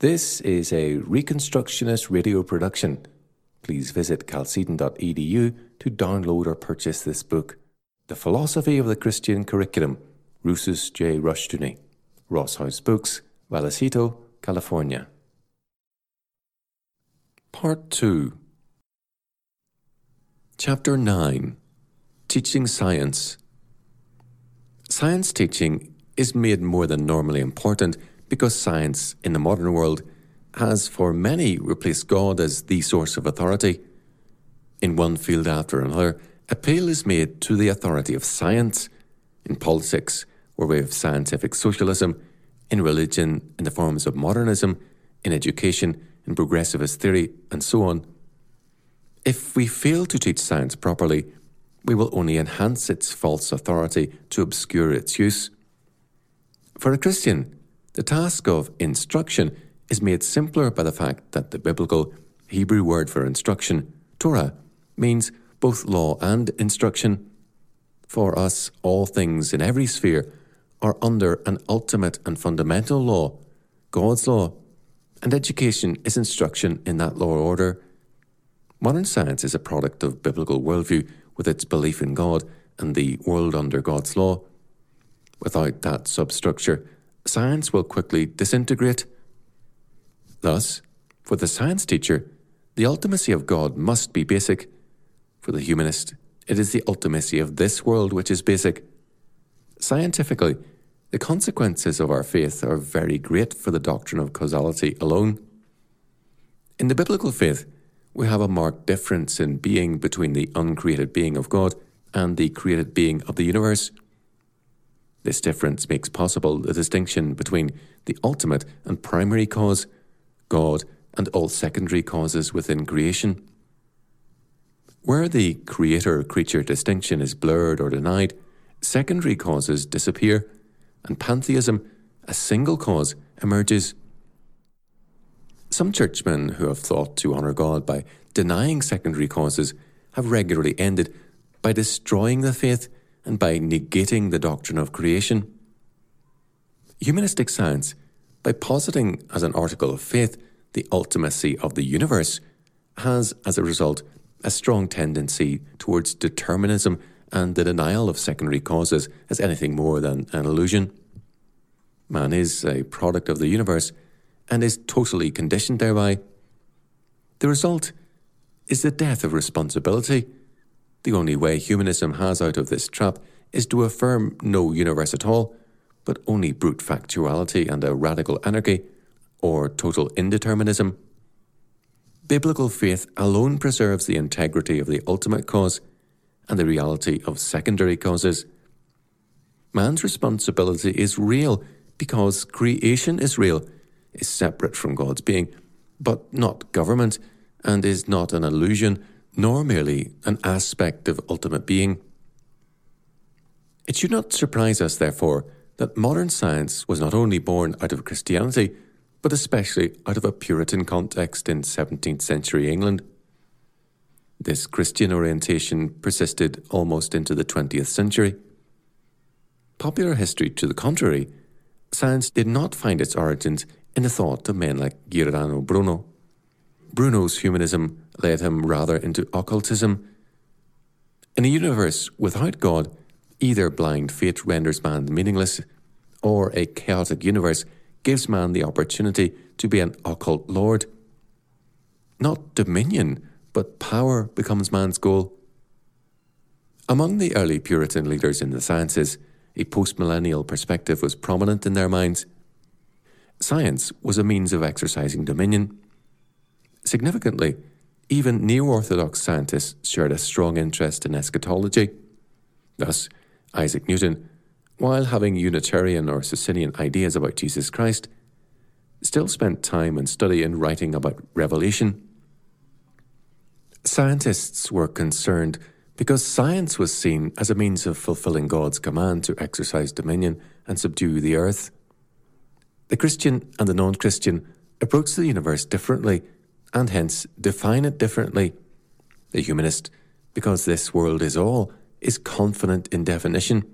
This is a Reconstructionist radio production. Please visit chalcedon.edu to download or purchase this book. The Philosophy of the Christian Curriculum, Rousas J. Rushdoony, Ross House Books, Vallecito, California. Part 2 Chapter 9 Teaching Science Science teaching is made more than normally important because science in the modern world has for many replaced God as the source of authority. In one field after another, appeal is made to the authority of science. In politics, where we have scientific socialism, in religion, in the forms of modernism, in education, in progressivist theory, and so on. If we fail to teach science properly, we will only enhance its false authority to obscure its use. For a Christian, the task of instruction is made simpler by the fact that the biblical Hebrew word for instruction, Torah, means both law and instruction. For us, all things in every sphere are under an ultimate and fundamental law, God's law, and education is instruction in that law order. Modern science is a product of biblical worldview with its belief in God and the world under God's law. Without that substructure, science will quickly disintegrate. Thus, for the science teacher, the ultimacy of God must be basic. For the humanist, it is the ultimacy of this world which is basic. Scientifically, the consequences of our faith are very great for the doctrine of causality alone. In the biblical faith, we have a marked difference in being between the uncreated being of God and the created being of the universe. This difference makes possible the distinction between the ultimate and primary cause, God, and all secondary causes within creation. Where the creator creature distinction is blurred or denied, secondary causes disappear, and pantheism, a single cause, emerges. Some churchmen who have thought to honour God by denying secondary causes have regularly ended by destroying the faith and by negating the doctrine of creation. Humanistic science, by positing as an article of faith the ultimacy of the universe, has, as a result, a strong tendency towards determinism and the denial of secondary causes as anything more than an illusion. Man is a product of the universe and is totally conditioned thereby. The result is the death of responsibility. The only way humanism has out of this trap is to affirm no universe at all, but only brute factuality and a radical anarchy, or total indeterminism. Biblical faith alone preserves the integrity of the ultimate cause and the reality of secondary causes. Man's responsibility is real because creation is real is separate from God's being, but not government, and is not an illusion, nor merely an aspect of ultimate being. It should not surprise us, therefore, that modern science was not only born out of Christianity, but especially out of a Puritan context in 17th century England. This Christian orientation persisted almost into the 20th century. Popular history, to the contrary, science did not find its origins in the thought of men like Giordano Bruno. Bruno's humanism led him rather into occultism. In a universe without God, either blind fate renders man meaningless, or a chaotic universe gives man the opportunity to be an occult lord. Not dominion, but power becomes man's goal. Among the early Puritan leaders in the sciences, a postmillennial perspective was prominent in their minds. Science was a means of exercising dominion. Significantly, even neo Orthodox scientists shared a strong interest in eschatology. Thus, Isaac Newton, while having Unitarian or Socinian ideas about Jesus Christ, still spent time and study in writing about Revelation. Scientists were concerned because science was seen as a means of fulfilling God's command to exercise dominion and subdue the earth. The Christian and the non Christian approached the universe differently and hence define it differently. The humanist, because this world is all, is confident in definition.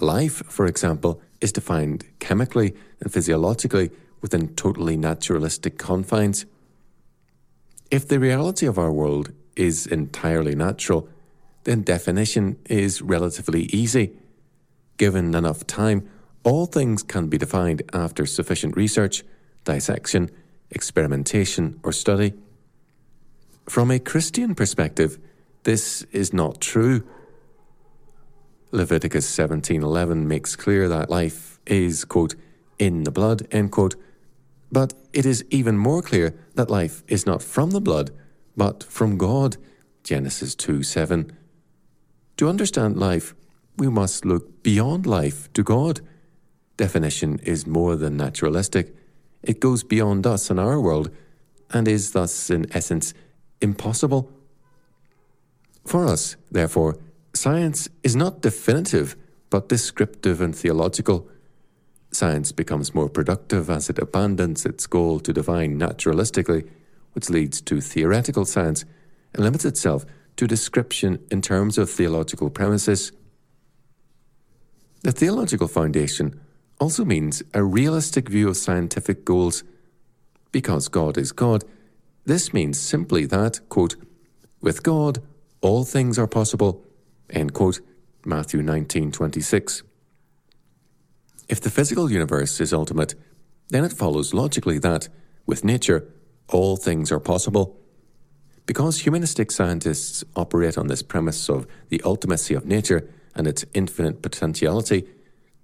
Life, for example, is defined chemically and physiologically within totally naturalistic confines. If the reality of our world is entirely natural, then definition is relatively easy. Given enough time, all things can be defined after sufficient research, dissection, experimentation, or study. From a Christian perspective, this is not true. Leviticus 17:11 makes clear that life is quote in the blood end quote but it is even more clear that life is not from the blood but from God Genesis 2 7. To understand life, we must look beyond life to God. Definition is more than naturalistic. It goes beyond us and our world, and is thus, in essence, impossible. For us, therefore, science is not definitive, but descriptive and theological. Science becomes more productive as it abandons its goal to define naturalistically, which leads to theoretical science, and limits itself to description in terms of theological premises. The theological foundation also means a realistic view of scientific goals. Because God is God, this means simply that, quote, with God, all things are possible, end quote, Matthew 19:26. If the physical universe is ultimate, then it follows logically that, with nature, all things are possible. Because humanistic scientists operate on this premise of the ultimacy of nature and its infinite potentiality,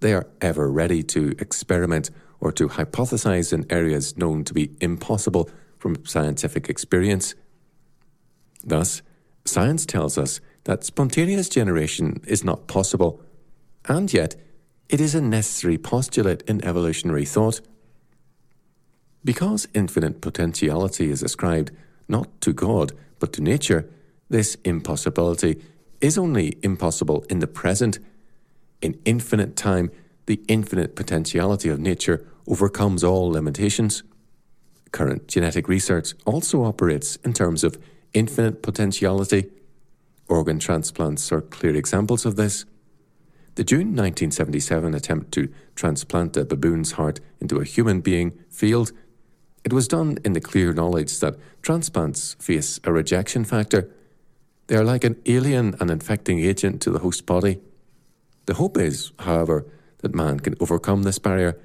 they are ever ready to experiment or to hypothesize in areas known to be impossible from scientific experience. Thus, science tells us that spontaneous generation is not possible, and yet it is a necessary postulate in evolutionary thought. Because infinite potentiality is ascribed not to God, but to nature, this impossibility is only impossible in the present. In infinite time, the infinite potentiality of nature overcomes all limitations. Current genetic research also operates in terms of infinite potentiality. Organ transplants are clear examples of this. The June 1977 attempt to transplant a baboon's heart into a human being failed it was done in the clear knowledge that transplants face a rejection factor. They are like an alien and infecting agent to the host body. The hope is, however, that man can overcome this barrier,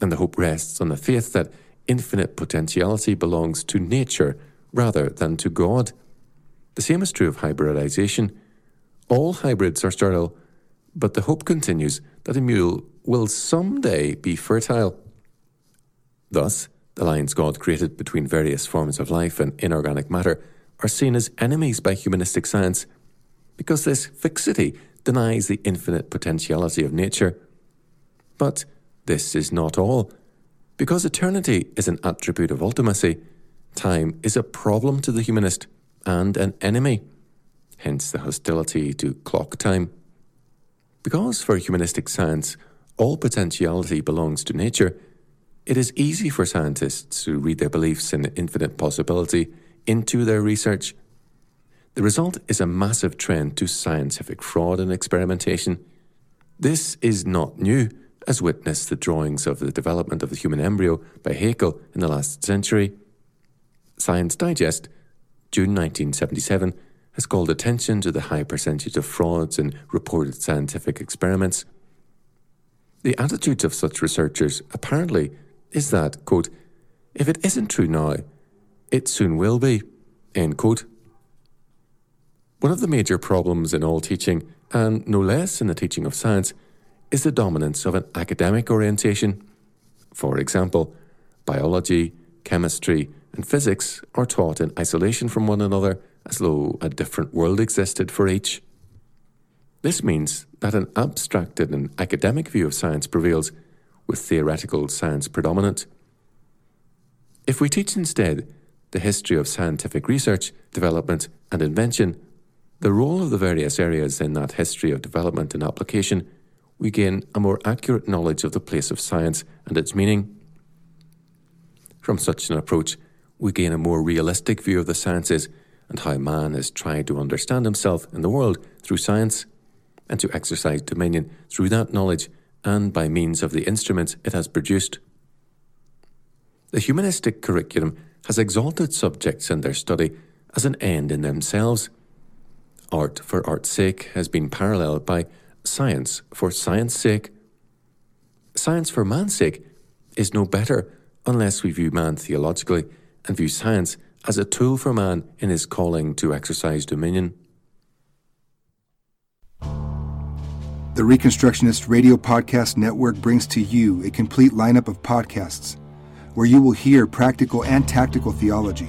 and the hope rests on the faith that infinite potentiality belongs to nature rather than to God. The same is true of hybridization. All hybrids are sterile, but the hope continues that a mule will someday be fertile. Thus, the lines God created between various forms of life and inorganic matter are seen as enemies by humanistic science because this fixity denies the infinite potentiality of nature. But this is not all. Because eternity is an attribute of ultimacy, time is a problem to the humanist and an enemy, hence the hostility to clock time. Because for humanistic science, all potentiality belongs to nature, it is easy for scientists to read their beliefs in infinite possibility into their research. The result is a massive trend to scientific fraud and experimentation. This is not new, as witness the drawings of the development of the human embryo by Haeckel in the last century. Science Digest, June 1977, has called attention to the high percentage of frauds in reported scientific experiments. The attitudes of such researchers apparently is that, quote, if it isn't true now, it soon will be, end quote. One of the major problems in all teaching, and no less in the teaching of science, is the dominance of an academic orientation. For example, biology, chemistry, and physics are taught in isolation from one another as though a different world existed for each. This means that an abstracted and academic view of science prevails with theoretical science predominant. If we teach instead the history of scientific research, development, and invention, the role of the various areas in that history of development and application, we gain a more accurate knowledge of the place of science and its meaning. From such an approach, we gain a more realistic view of the sciences and how man has tried to understand himself in the world through science, and to exercise dominion through that knowledge and by means of the instruments it has produced. The humanistic curriculum has exalted subjects and their study as an end in themselves. Art for art's sake has been paralleled by science for science sake. Science for man's sake is no better unless we view man theologically and view science as a tool for man in his calling to exercise dominion. The Reconstructionist Radio Podcast Network brings to you a complete lineup of podcasts where you will hear practical and tactical theology.